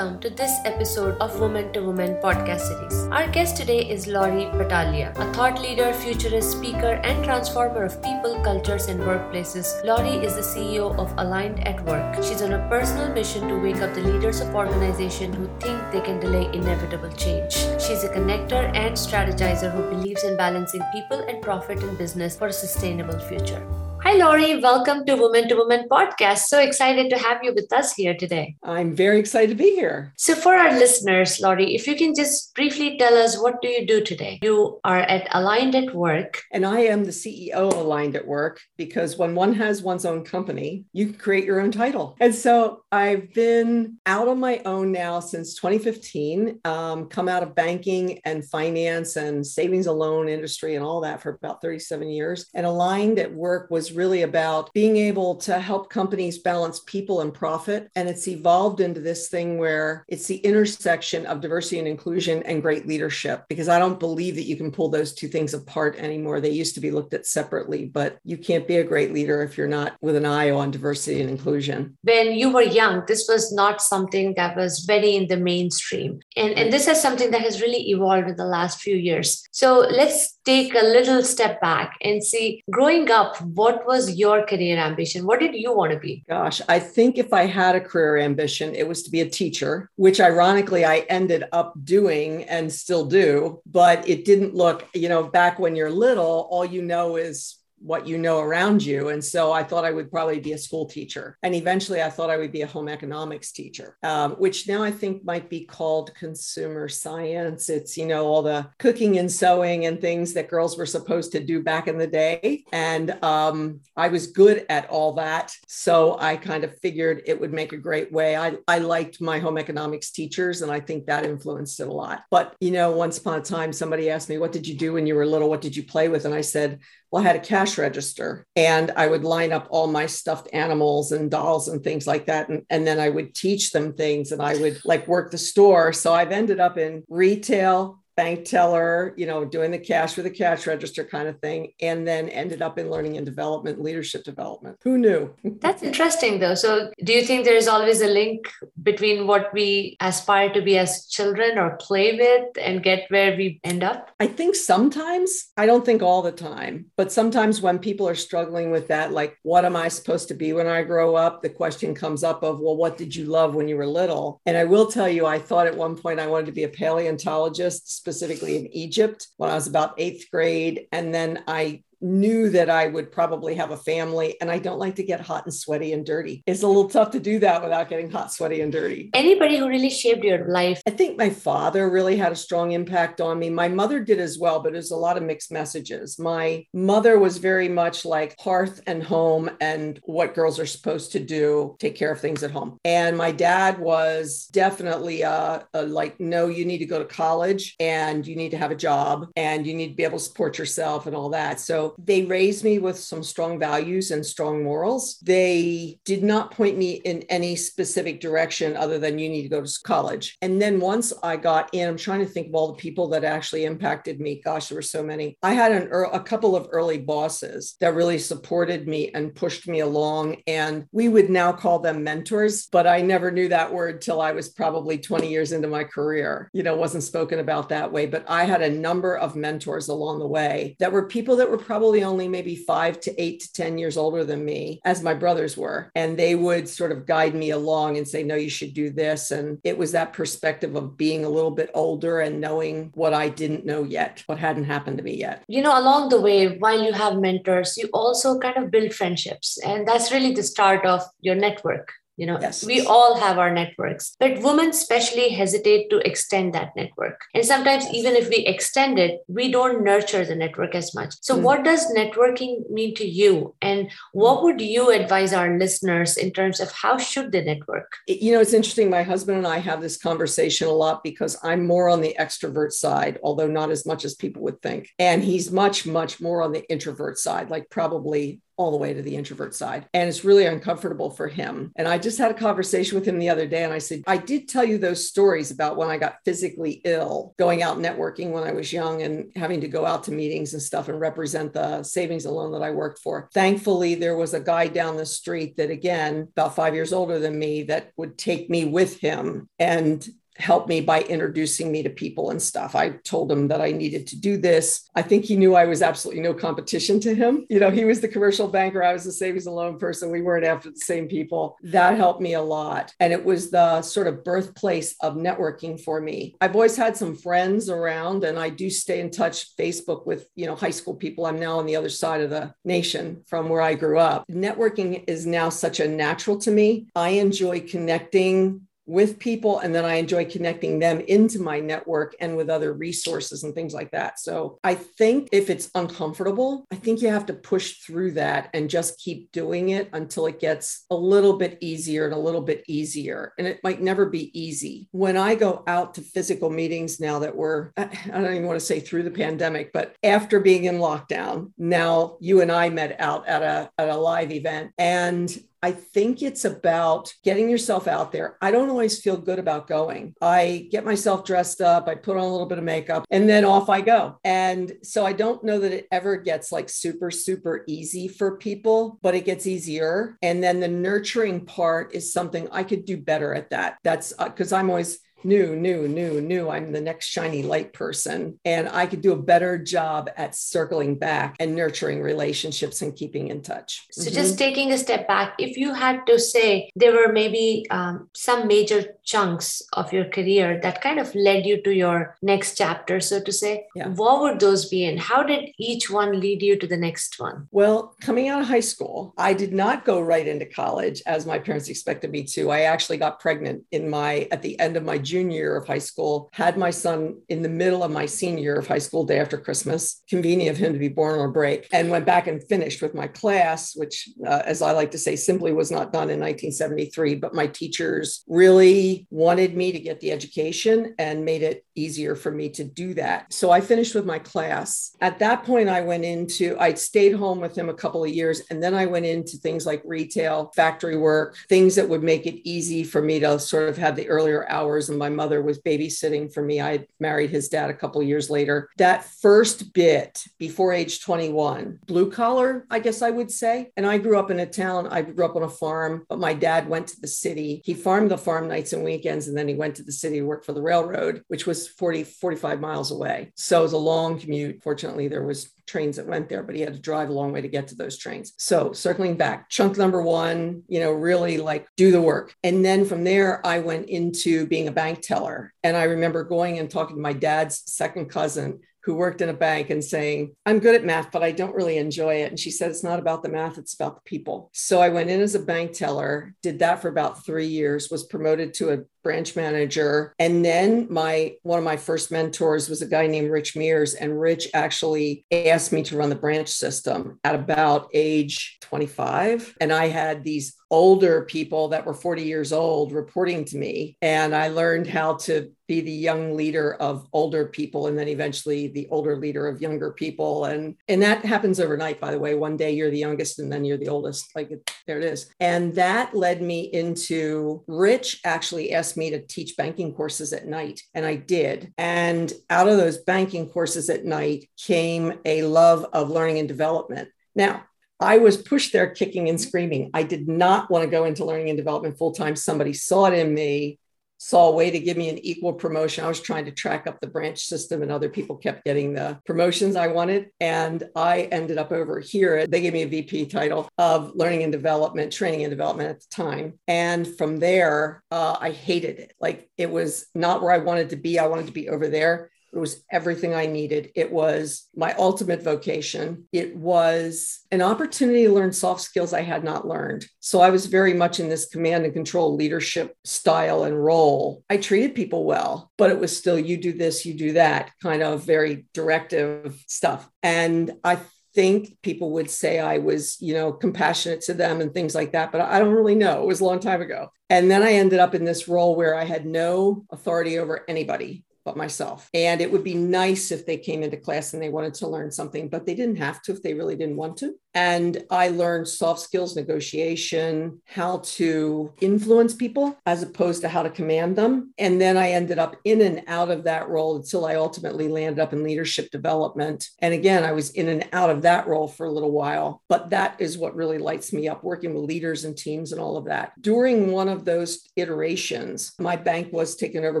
welcome to this episode of Woman to Woman podcast series. Our guest today is Laurie Battaglia, a thought leader, futurist, speaker, and transformer of people, cultures, and workplaces. Laurie is the CEO of Aligned at Work. She's on a personal mission to wake up the leaders of organizations who think they can delay inevitable change. She's a connector and strategizer who believes in balancing people and profit in business for a sustainable future. Hi, Laurie. Welcome to Woman to Woman podcast. So excited to have you with us here today. I'm very excited to be here. So, for our listeners, Laurie, if you can just briefly tell us what do you do today? You are at Aligned at Work. And I am the CEO of Aligned at Work because when one has one's own company, you can create your own title. And so I've been out on my own now since 2015, um, come out of banking and finance and savings and loan industry and all that for about 37 years. And Aligned at Work was really about being able to help companies balance people and profit. And it's evolved into this thing where it's the intersection of diversity and inclusion and great leadership, because I don't believe that you can pull those two things apart anymore. They used to be looked at separately, but you can't be a great leader if you're not with an eye on diversity and inclusion. When you were young, this was not something that was very in the mainstream. And, and this is something that has really evolved in the last few years. So let's take a little step back and see growing up, what what was your career ambition? What did you want to be? Gosh, I think if I had a career ambition, it was to be a teacher, which ironically I ended up doing and still do. But it didn't look, you know, back when you're little, all you know is what you know around you. And so I thought I would probably be a school teacher. And eventually I thought I would be a home economics teacher, um, which now I think might be called consumer science. It's, you know, all the cooking and sewing and things that girls were supposed to do back in the day. And um, I was good at all that. So I kind of figured it would make a great way. I, I liked my home economics teachers, and I think that influenced it a lot. But, you know, once upon a time, somebody asked me, What did you do when you were little? What did you play with? And I said, well, I had a cash register and I would line up all my stuffed animals and dolls and things like that. And, and then I would teach them things and I would like work the store. So I've ended up in retail, bank teller, you know, doing the cash with the cash register kind of thing, and then ended up in learning and development, leadership development. Who knew? That's interesting, though. So, do you think there is always a link between what we aspire to be as children or play with and get where we end up? I think sometimes, I don't think all the time, but sometimes when people are struggling with that, like, what am I supposed to be when I grow up? The question comes up of, well, what did you love when you were little? And I will tell you, I thought at one point I wanted to be a paleontologist specifically in Egypt when I was about eighth grade. And then I knew that I would probably have a family and I don't like to get hot and sweaty and dirty. It's a little tough to do that without getting hot, sweaty, and dirty. Anybody who really shaped your life? I think my father really had a strong impact on me. My mother did as well, but there's a lot of mixed messages. My mother was very much like hearth and home and what girls are supposed to do, take care of things at home. And my dad was definitely uh, a like, no, you need to go to college and you need to have a job and you need to be able to support yourself and all that. So they raised me with some strong values and strong morals. They did not point me in any specific direction other than you need to go to college. And then once I got in, I'm trying to think of all the people that actually impacted me. Gosh, there were so many. I had an, a couple of early bosses that really supported me and pushed me along. And we would now call them mentors, but I never knew that word till I was probably 20 years into my career. You know, wasn't spoken about that way, but I had a number of mentors along the way that were people that were probably probably only maybe five to eight to 10 years older than me, as my brothers were. And they would sort of guide me along and say, no, you should do this. And it was that perspective of being a little bit older and knowing what I didn't know yet, what hadn't happened to me yet. You know, along the way, while you have mentors, you also kind of build friendships. And that's really the start of your network you know yes. we all have our networks but women especially hesitate to extend that network. And sometimes even if we extend it we don't nurture the network as much. So mm what does networking mean to you? And what would you advise our listeners in terms of how should they network? You know it's interesting. My husband and i have this conversation a lot because i'm more on the extrovert side although not as much as people would think. And he's much much more on the introvert side like probably all the way to the introvert side. And it's really uncomfortable for him. And I just had a conversation with him the other day and I said, I did tell you those stories about when I got physically ill, going out networking when I was young and having to go out to meetings and stuff and represent the savings and loan that I worked for. Thankfully, there was a guy down the street that, again, about five years older than me, that would take me with him and helped me by introducing me to people and stuff. I told him that I needed to do this. I think he knew I was absolutely no competition to him. You know, he was the commercial banker, I was the savings and loan person. We weren't after the same people. That helped me a lot. And it was the sort of birthplace of networking for me. I've always had some friends around and I do stay in touch Facebook with, you know, high school people. I'm now on the other side of the nation from where I grew up. Networking is now such a natural to me. I enjoy connecting with people and then I enjoy connecting them into my network and with other resources and things like that. So I think if it's uncomfortable, I think you have to push through that and just keep doing it until it gets a little bit easier and a little bit easier. And it might never be easy. When I go out to physical meetings now that we're, I don't even want to say through the pandemic, but after being in lockdown, now you and I met out at a, at a live event and I think it's about getting yourself out there. I don't always feel good about going. I get myself dressed up, I put on a little bit of makeup, and then off I go. And so I don't know that it ever gets like super, super easy for people, but it gets easier. And then the nurturing part is something I could do better at that. That's because uh, I'm always, new, new, new, new. I'm the next shiny light person. And I could do a better job at circling back and nurturing relationships and keeping in touch. So, mm-hmm. just taking a step back, if you had to say there were maybe um, some major chunks of your career that kind of led you to your next chapter, so to say, yeah. what would those be and how did each one lead you to the next one? Well, coming out of high school, I did not go right into college as my parents expected me to. I actually got pregnant in my at the end of my junior year of high school, had my son in the middle of my senior year of high school, day after Christmas. Convenient of him to be born on a break, and went back and finished with my class, which, uh, as I like to say, simply was not done in 1973. But my teachers really wanted me to get the education and made it easier for me to do that. So I finished with my class. At that point, I went into, I stayed home with him a couple of years, and then I went into things like retail, factory work, things that would make it easy for me to sort of have the earlier hours and my mother was babysitting for me. I married his dad a couple years later. That first bit before age 21, blue collar, I guess I would say. And I grew up in a town, I grew up on a farm, but my dad went to the city. He farmed the farm nights and weekends, and then he went to the city to work for the railroad, which was 40, 45 miles away. So it was a long commute. Fortunately, there was trains that went there, but he had to drive a long way to get to those trains. So circling back, chunk number one, you know, really like do the work. And then from there, I went into being a bank teller. And I remember going and talking to my dad's second cousin who worked in a bank and saying, I'm good at math, but I don't really enjoy it. And she said, It's not about the math, it's about the people. So I went in as a bank teller, did that for about three years, was promoted to a branch manager. And then my one of my first mentors was a guy named Rich Mears. And Rich actually asked me to run the branch system at about age 25. And I had these older people that were 40 years old reporting to me. And I learned how to be the young leader of older people and then eventually the older leader of younger people. And, and that happens overnight, by the way. One day you're the youngest and then you're the oldest. Like there it is. And that led me into Rich actually asked me to teach banking courses at night. And I did. And out of those banking courses at night came a love of learning and development. Now, I was pushed there kicking and screaming. I did not want to go into learning and development full time. Somebody saw it in me, saw a way to give me an equal promotion. I was trying to track up the branch system, and other people kept getting the promotions I wanted. And I ended up over here. They gave me a VP title of learning and development, training and development at the time. And from there, uh, I hated it. Like it was not where I wanted to be. I wanted to be over there. It was everything I needed. It was my ultimate vocation. It was an opportunity to learn soft skills I had not learned. So I was very much in this command and control leadership style and role. I treated people well, but it was still you do this, you do that kind of very directive stuff. And I think people would say I was, you know, compassionate to them and things like that, but I don't really know. It was a long time ago. And then I ended up in this role where I had no authority over anybody but myself. And it would be nice if they came into class and they wanted to learn something, but they didn't have to if they really didn't want to. And I learned soft skills negotiation, how to influence people as opposed to how to command them. And then I ended up in and out of that role until I ultimately landed up in leadership development. And again, I was in and out of that role for a little while, but that is what really lights me up working with leaders and teams and all of that. During one of those iterations, my bank was taken over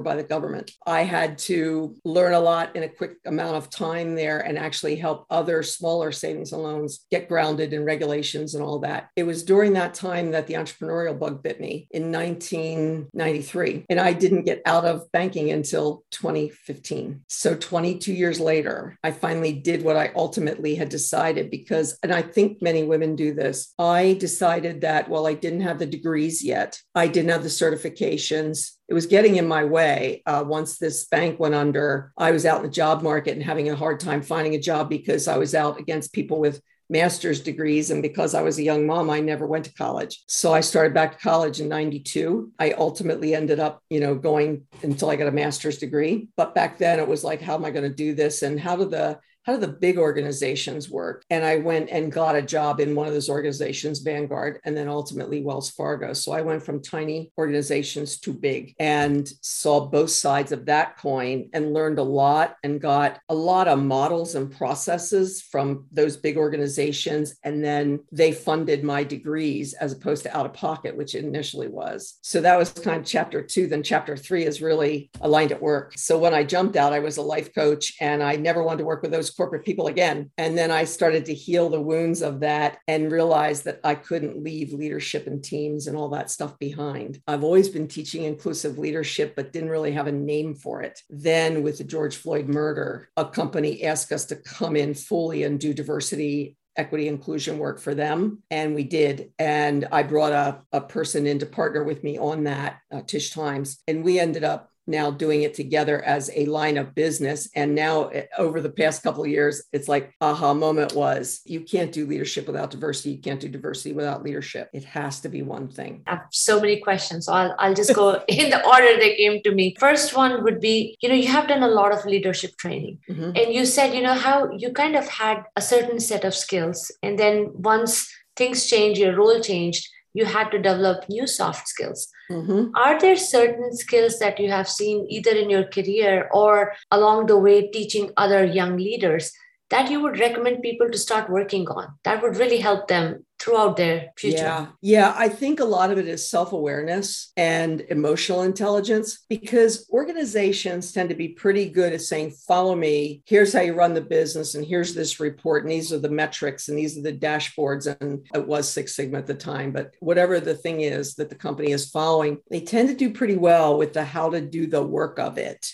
by the government. I had to learn a lot in a quick amount of time there and actually help other smaller savings and loans get grounded in regulations and all that. It was during that time that the entrepreneurial bug bit me in 1993. And I didn't get out of banking until 2015. So 22 years later, I finally did what I ultimately had decided because, and I think many women do this, I decided that while I didn't have the degrees yet, I didn't have the certifications it was getting in my way. Uh, once this bank went under, I was out in the job market and having a hard time finding a job because I was out against people with master's degrees. And because I was a young mom, I never went to college. So I started back to college in 92. I ultimately ended up, you know, going until I got a master's degree. But back then it was like, how am I going to do this? And how do the how do the big organizations work? And I went and got a job in one of those organizations, Vanguard, and then ultimately Wells Fargo. So I went from tiny organizations to big and saw both sides of that coin and learned a lot and got a lot of models and processes from those big organizations. And then they funded my degrees as opposed to out of pocket, which it initially was. So that was kind of chapter two. Then chapter three is really aligned at work. So when I jumped out, I was a life coach and I never wanted to work with those corporate people again. And then I started to heal the wounds of that and realized that I couldn't leave leadership and teams and all that stuff behind. I've always been teaching inclusive leadership, but didn't really have a name for it. Then, with the George Floyd murder, a company asked us to come in fully and do diversity equity inclusion work for them and we did and i brought a, a person in to partner with me on that uh, tish times and we ended up now doing it together as a line of business. And now, eh, over the past couple of years, it's like aha moment was you can't do leadership without diversity. You can't do diversity without leadership. It has to be one thing. I have so many questions. So I'll, I'll just go in the order they came to me. First one would be you know, you have done a lot of leadership training. Mm-hmm. And you said, you know, how you kind of had a certain set of skills. And then once things changed, your role changed you had to develop new soft skills. Mm-hmm. Are there certain skills that you have seen either in your career or along the way teaching other young leaders that you would recommend people to start working on that would really help them throughout their future? Yeah. Yeah. I think a lot of it is self awareness and emotional intelligence because organizations tend to be pretty good at saying, follow me. Here's how you run the business. And here's this report. And these are the metrics. And these are the dashboards. And it was Six Sigma at the time. But whatever the thing is that the company is following, they tend to do pretty well with the how to do the work of it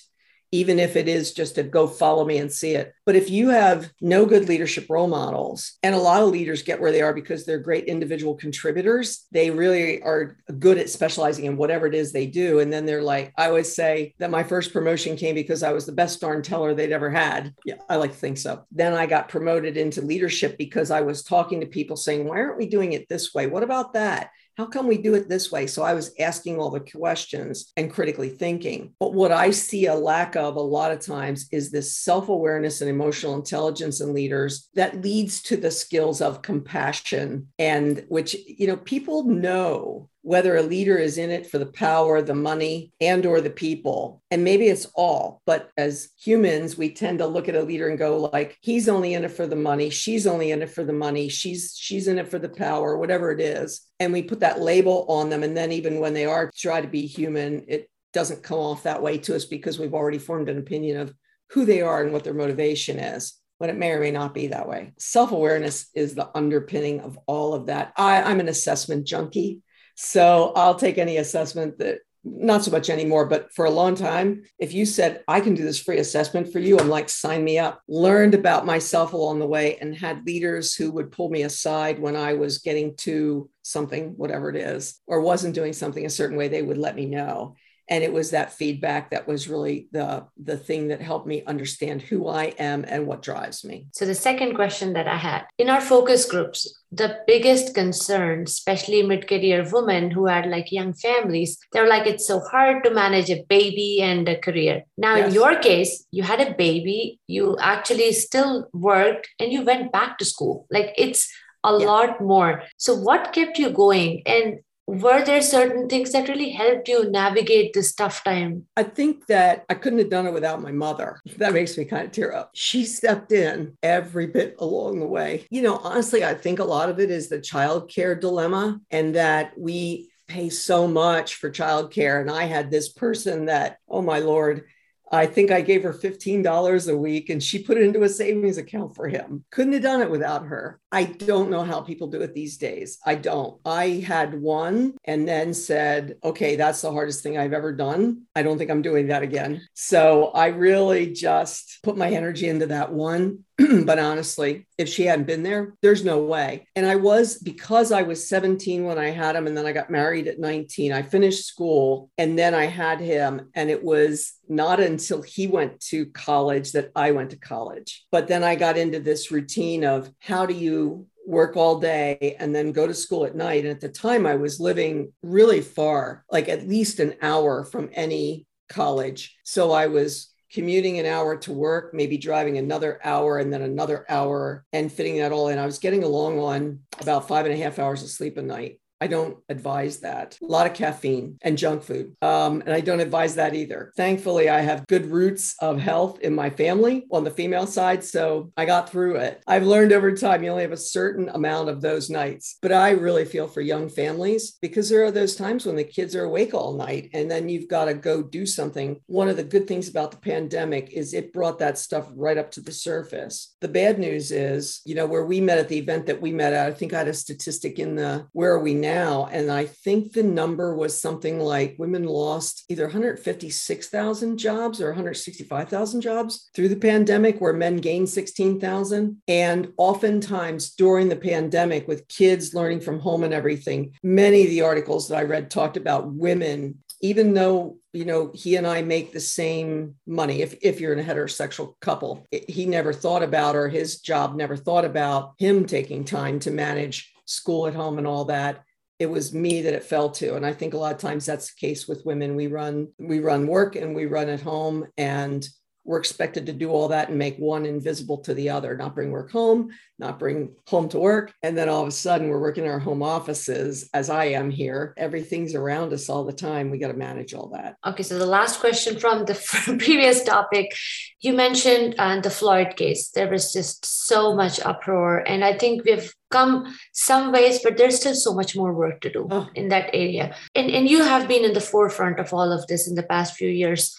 even if it is just to go follow me and see it. But if you have no good leadership role models, and a lot of leaders get where they are because they're great individual contributors, they really are good at specializing in whatever it is they do. And then they're like, I always say that my first promotion came because I was the best darn teller they'd ever had. Yeah, I like to think so. Then I got promoted into leadership because I was talking to people saying, why aren't we doing it this way? What about that? How come we do it this way? So I was asking all the questions and critically thinking. But what I see a lack of a lot of times is this self awareness and emotional intelligence in leaders that leads to the skills of compassion and which, you know, people know whether a leader is in it for the power the money and or the people and maybe it's all but as humans we tend to look at a leader and go like he's only in it for the money she's only in it for the money she's she's in it for the power whatever it is and we put that label on them and then even when they are try to be human it doesn't come off that way to us because we've already formed an opinion of who they are and what their motivation is when it may or may not be that way. Self awareness is the underpinning of all of that. I am an assessment junkie. So I'll take any assessment that not so much anymore, but for a long time, if you said, I can do this free assessment for you, I'm like, sign me up. Learned about myself along the way and had leaders who would pull me aside when I was getting to something, whatever it is, or wasn't doing something a certain way, they would let me know and it was that feedback that was really the the thing that helped me understand who i am and what drives me so the second question that i had in our focus groups the biggest concern especially mid-career women who had like young families they're like it's so hard to manage a baby and a career now yes. in your case you had a baby you actually still worked and you went back to school like it's a yeah. lot more. So, what kept you going? And were there certain things that really helped you navigate this tough time? I think that I couldn't have done it without my mother. That makes me kind of tear up. She stepped in every bit along the way. You know, honestly, I think a lot of it is the childcare dilemma and that we pay so much for childcare. And I had this person that, oh my Lord, I think I gave her $15 a week and she put it into a savings account for him. Couldn't have done it without her. I don't know how people do it these days. I don't. I had one and then said, okay, that's the hardest thing I've ever done. I don't think I'm doing that again. So I really just put my energy into that one but honestly, if she hadn't been there, there's no way. And I was, because I was 17 when I had him, and then I got married at 19, I finished school and then I had him. And it was not until he went to college that I went to college. But then I got into this routine of how do you work all day and then go to school at night. And at the time, I was living really far, like at least an hour from any college. So I was commuting an hour to work, maybe driving another hour and then another hour and fitting that all in. I was getting along on about five and a half hours of sleep a night. I don't advise that. A lot of caffeine and junk food. Um, and I don't advise that either. Thankfully, I have good roots of health in my family on the female side. So I got through it. I've learned over time you only have a certain amount of those nights. But I really feel for young families because there are those times when the kids are awake all night and then you've got to go do something. One of the good things about the pandemic is it brought that stuff right up to the surface. The bad news is, you know, where we met at the event that we met at, I think I had a statistic in the where are we now? Now. And I think the number was something like women lost either 156,000 jobs or 165,000 jobs through the pandemic, where men gained 16,000. And oftentimes during the pandemic, with kids learning from home and everything, many of the articles that I read talked about women even though you know he and i make the same money if, if you're in a heterosexual couple he never thought about or his job never thought about him taking time to manage school at home and all that it was me that it fell to and i think a lot of times that's the case with women. We run we run work and we run at home and we're expected to do all that and make one invisible to the other, not bring work home, not bring home to work. And then all of a sudden, we're working in our home offices, as I am here. Everything's around us all the time. We got to manage all that. Okay. So, the last question from the previous topic you mentioned uh, the Floyd case. There was just so much uproar. And I think we've come some ways, but there's still so much more work to do oh. in that area. And, and you have been in the forefront of all of this in the past few years.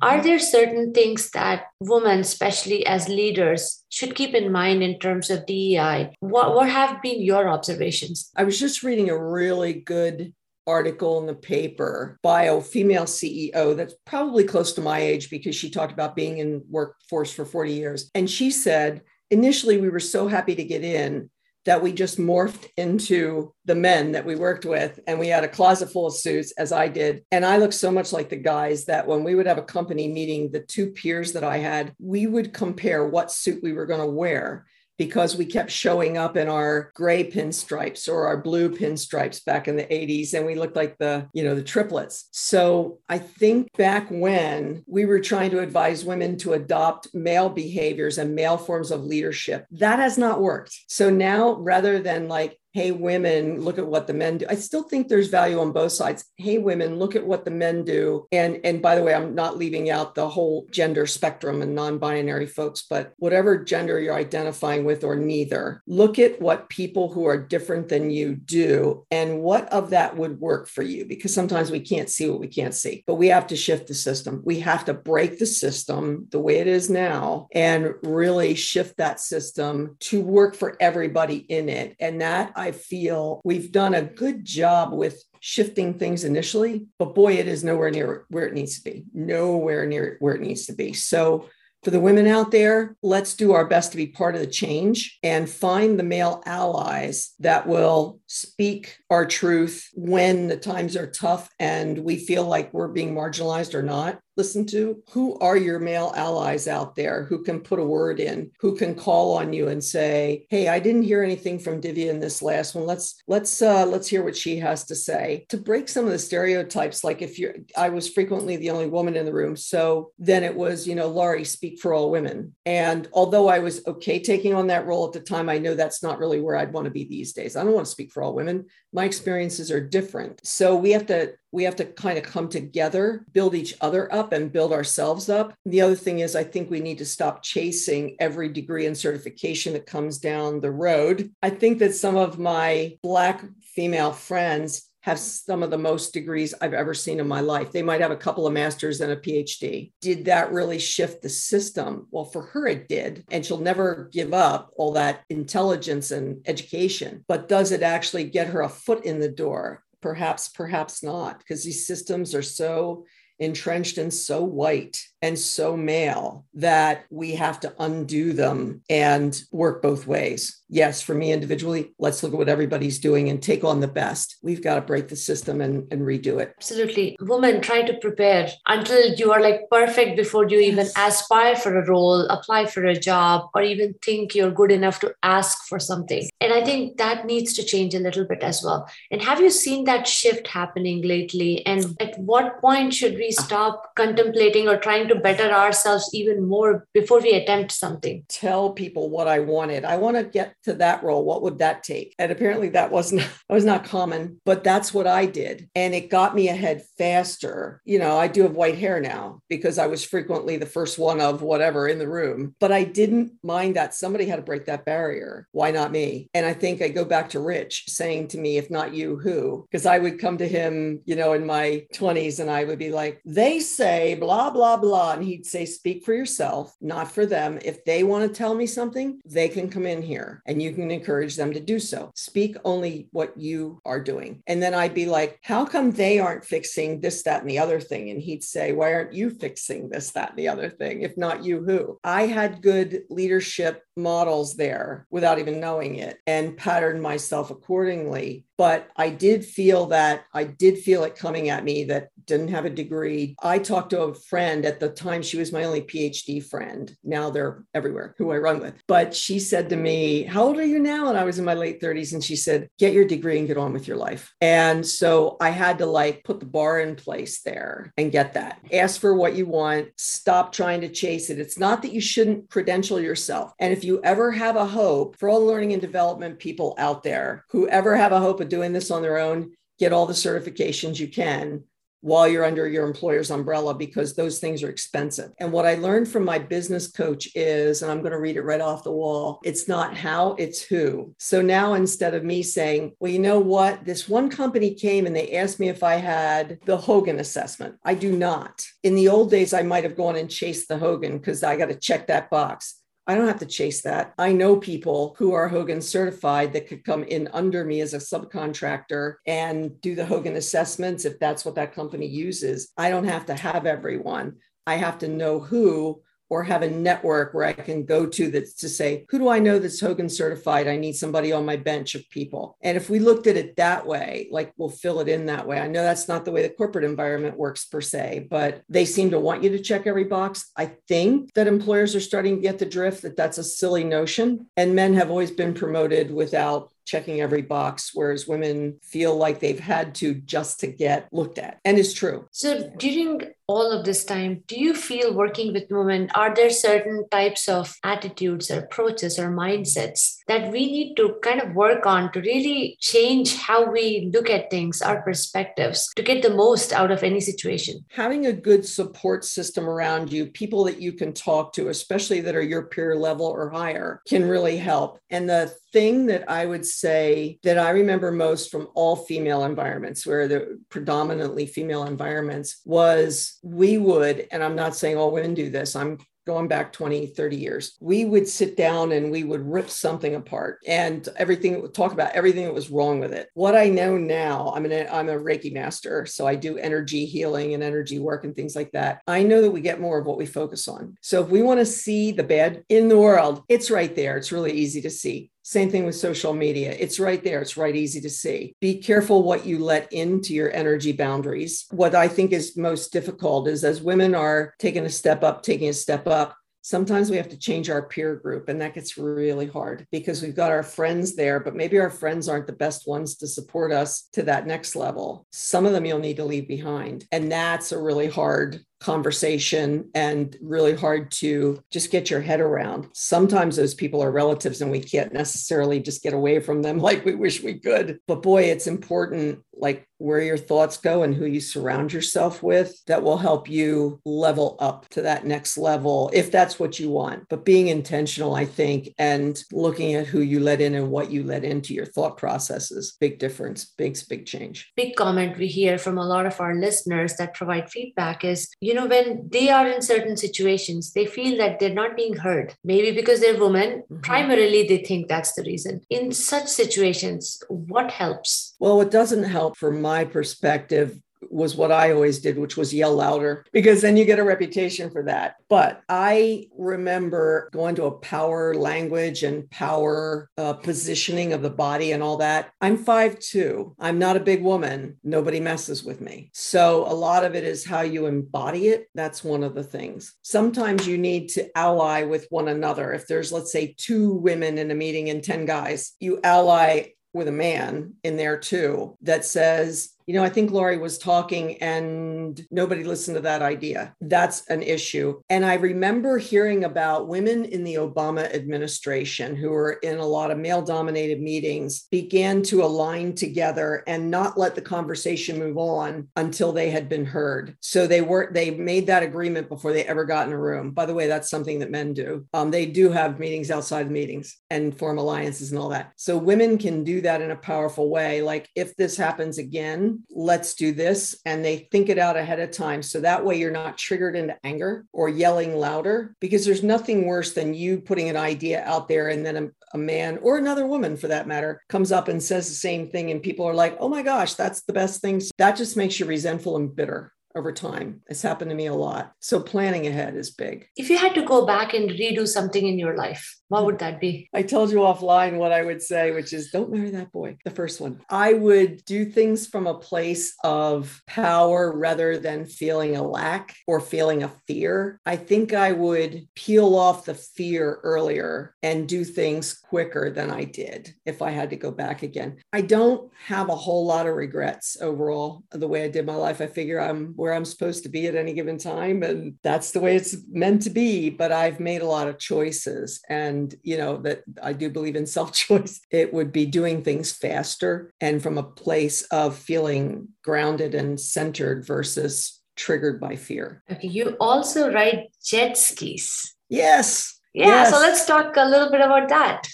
Are mm-hmm. there certain things that women, especially as leaders, should keep in mind in terms of DEI? What, what have been your observations? I was just reading a really good article in the paper by a female CEO that's probably close to my age because she talked about being in workforce for 40 years. And she said, initially we were so happy to get in that we just morphed into the men that we worked with and we had a closet full of suits as i did. And i looked so much like the guys that when we would have a company meeting the two peers that i had we would compare what suit we were going to wear because we kept showing up in our gray pinstripes or our blue pinstripes back in the 80s and we looked like the you know the triplets. So i think back when we were trying to advise women to adopt male behaviors and male forms of leadership that has not worked. So now rather than like hey women look at what the men do. I still think there's value on both sides. Hey women look at what the men do. And and by the way i'm not leaving out the whole gender spectrum and non-binary folks but whatever gender you're identifying with or neither look at what people who are different than you do and what of that would work for you because sometimes we can't see what we can't see. But we have to shift the system. We have to break the system the way it is now and really shift that system to work for everybody in it. And that I feel we've done a good job with shifting things initially, but boy, it is nowhere near where it needs to be. Nowhere near where it needs to be. So, for the women out there, let's do our best to be part of the change and find the male allies that will speak our truth when the times are tough and we feel like we're being marginalized or not. listen to? Who are your male allies out there who can put a word in, who can call on you and say, "Hey, I didn't hear anything from Divya in this last one. Let's let's uh, let's hear what she has to say." To break some of the stereotypes, like if you're, I was frequently the only woman in the room, so then it was, you know, Laurie, speak for all women. And although I was okay taking on that role at the time, I know that's not really where I'd want to be these days. I don't want to speak for all women. My experiences are different, so we have to we have to kind of come together, build each other up, and build ourselves up. The other thing is, I think we need to stop chasing every degree and certification that comes down the road. I think that some of my Black female friends have some of the most degrees I've ever seen in my life. They might have a couple of masters and a PhD. Did that really shift the system? Well, for her, it did. And she'll never give up all that intelligence and education. But does it actually get her a foot in the door? perhaps, perhaps not, because these systems are so entrenched and so white and so male that we have to undo them and work both ways. Yes, for me individually, let's look at what everybody's doing and take on the best. We've got to break the system and, and redo it. Absolutely. Women try to prepare until you are like perfect before you even aspire for a role, apply for a job, or even think you're good enough to ask for something. And I think that needs to change a little bit as well. And have you seen that shift happening lately? And at what point should we stop contemplating or trying to better ourselves even more before we attempt something. Tell people what I wanted. I want to get to that role. What would that take? And apparently that wasn't that was not common, but that's what I did. And it got me ahead faster. You know, I do have white hair now because I was frequently the first one of whatever in the room, but I didn't mind that somebody had to break that barrier. Why not me? And I think I go back to Rich saying to me, if not you, who? Because I would come to him, you know, in my 20s and I would be like, they say blah, blah, blah And he'd say, Speak for yourself, not for them. If they want to tell me something, they can come in here and you can encourage them to do so. Speak only what you are doing. And then I'd be like, How come they aren't fixing this, that, and the other thing? And he'd say, Why aren't you fixing this, that, and the other thing? If not you, who? I had good leadership models there without even knowing it and patterned myself accordingly. But I did feel that I did feel it coming at me that didn't have a degree. I talked to a friend at the time, she was my only PhD friend. Now they're everywhere who I run with. But she said to me, How old are you now? And I was in my late 30s. And she said, Get your degree and get on with your life. And so I had to like put the bar in place there and get that. Ask for what you want, stop trying to chase it. It's not that you shouldn't credential yourself. And if you ever have a hope for all the learning and development people out there who ever have a hope of doing this on their own, get all the certifications you can while you're under your employer's umbrella because those things are expensive. And what I learned from my business coach is, and I'm going to read it right off the wall it's not how, it's who. So now instead of me saying, well, you know what, this one company came and they asked me if I had the Hogan assessment, I do not. In the old days, I might have gone and chased the Hogan because I got to check that box. I don't have to chase that. I know people who are Hogan certified that could come in under me as a subcontractor and do the Hogan assessments if that's what that company uses. I don't have to have everyone. I have to know who or have a network where I can go to that to say, who do I know that's Hogan certified? I need somebody on my bench of people. And if we looked at it that way, like we'll fill it in that way. I know that's not the way the corporate environment works per se, but they seem to want you to check every box. I think that employers are starting to get the drift that that's a silly notion. And men have always been promoted without checking every box, whereas women feel like they've had to just to get looked at. And it's true. So during all of this time, do you feel working with women, are there certain types of attitudes or approaches or mindsets that we need to kind of work on to really change how we look at things, our perspectives, to get the most out of any situation? Having a good support system around you, people that you can talk to, especially that are your peer level or higher, can really help. And the thing that I would say that I remember most from all female environments, where the predominantly female environments, was we would, and I'm not saying all women do this, I'm going back 20 30 years we would sit down and we would rip something apart and everything talk about everything that was wrong with it. What i know now i'm an i'm a reiki master so i do energy healing and energy work and things like that. I know that we get more of what we focus on. So if we want to see the bad in the world it's right there it's really easy to see Same thing with social media. It's right there. It's right easy to see. Be careful what you let into your energy boundaries. What I think is most difficult is as women are taking a step up, taking a step up, sometimes we have to change our peer group and that gets really hard because we've got our friends there but maybe our friends aren't the best ones to support us to that next level some of them you'll need to leave behind and that's a really hard conversation and really hard to just get your head around. Sometimes those people are relatives and we can't necessarily just get away from them like we wish we could. But boy, it's important like where your thoughts go and who you surround yourself with that will help you level up to that next level if that's what you want. But being intentional, I think, and looking at who you let in and what you let into your thought processes, big difference, big, big change. Big comment we hear from a lot of our listeners that provide feedback is you know, when they are in certain situations, they feel that they're not being heard. Maybe because they're women, mm-hmm. primarily they think that's the reason. In such situations, what helps? Well, it doesn't help from my perspective was what I always did, which was yell louder, because then you get a reputation for that. But I remember going to a power language and power uh, positioning of the body and all that. I'm five two. I'm not a big woman. Nobody messes with me. So a lot of it is how you embody it. That's one of the things. Sometimes you need to ally with one another. If there's, let's say, two women in a meeting and 10 guys, you ally with a man in there too that says, you know, I think Laurie was talking and nobody listened to that idea. That's an issue. And I remember hearing about women in the Obama administration who were in a lot of male dominated meetings began to align together and not let the conversation move on until they had been heard. So they were they made that agreement before they ever got in a room. By the way, that's something that men do. Um, they do have meetings outside of meetings and form alliances and all that. So women can do that in a powerful way. Like if this happens again, let's do this. And they think it out ahead of time. So that way you're not triggered into anger or yelling louder because there's nothing worse than you putting an idea out there and then a, a man or another woman for that matter comes up and says the same thing. And people are like, oh my gosh, that's the best thing. That just makes you resentful and bitter over time. It's happened to me a lot. So planning ahead is big. If you had to go back and redo something in your life, what would that be? I told you offline what I would say, which is don't marry that boy. The first one. I would do things from a place of power rather than feeling a lack or feeling a fear. I think I would peel off the fear earlier and do things quicker than I did if I had to go back again. I don't have a whole lot of regrets overall the way I did my life. I figure I'm where I'm supposed to be at any given time and that's the way it's meant to be, but I've made a lot of choices and and you know that i do believe in self-choice it would be doing things faster and from a place of feeling grounded and centered versus triggered by fear okay you also ride jet skis yes yeah yes. so let's talk a little bit about that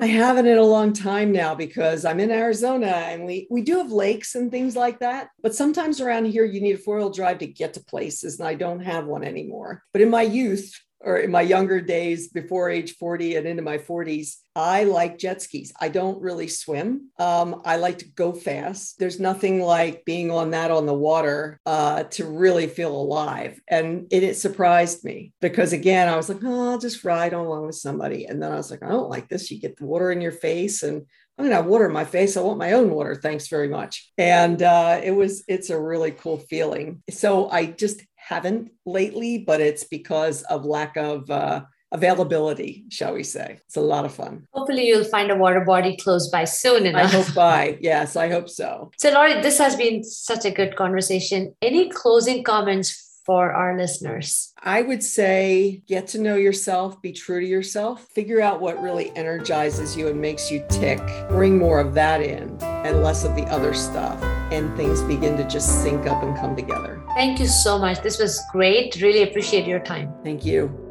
I haven't in a long time now because I'm in Arizona and we we do have lakes and things like that. But sometimes around here you need a four-wheel drive to get to places, and I don't have one anymore. But in my youth, or in my younger days before age 40 and into my 40s, I like jet skis. I don't really swim. Um, I like to go fast. There's nothing like being on that on the water uh, to really feel alive. And it, it, surprised me because, again, I was like, oh, I'll just ride along with somebody. And then I was like, I don't like this. You get the water in your face and I'm gonna have water in my face. I want my own water. Thanks very much. And uh, it was, it's a really cool feeling. So I just haven't lately, but it's because of lack of uh, availability, shall we say. It's a lot of fun. Hopefully, you'll find a water body close by soon enough. I hope by. Yes, I hope so. So, Laurie, this has been such a good conversation. Any closing comments for our listeners? I would say get to know yourself, be true to yourself, figure out what really energizes you and makes you tick, bring more of that in and less of the other stuff, and things begin to just sync up and come together. Thank you so much. This was great. Really appreciate your time. Thank you.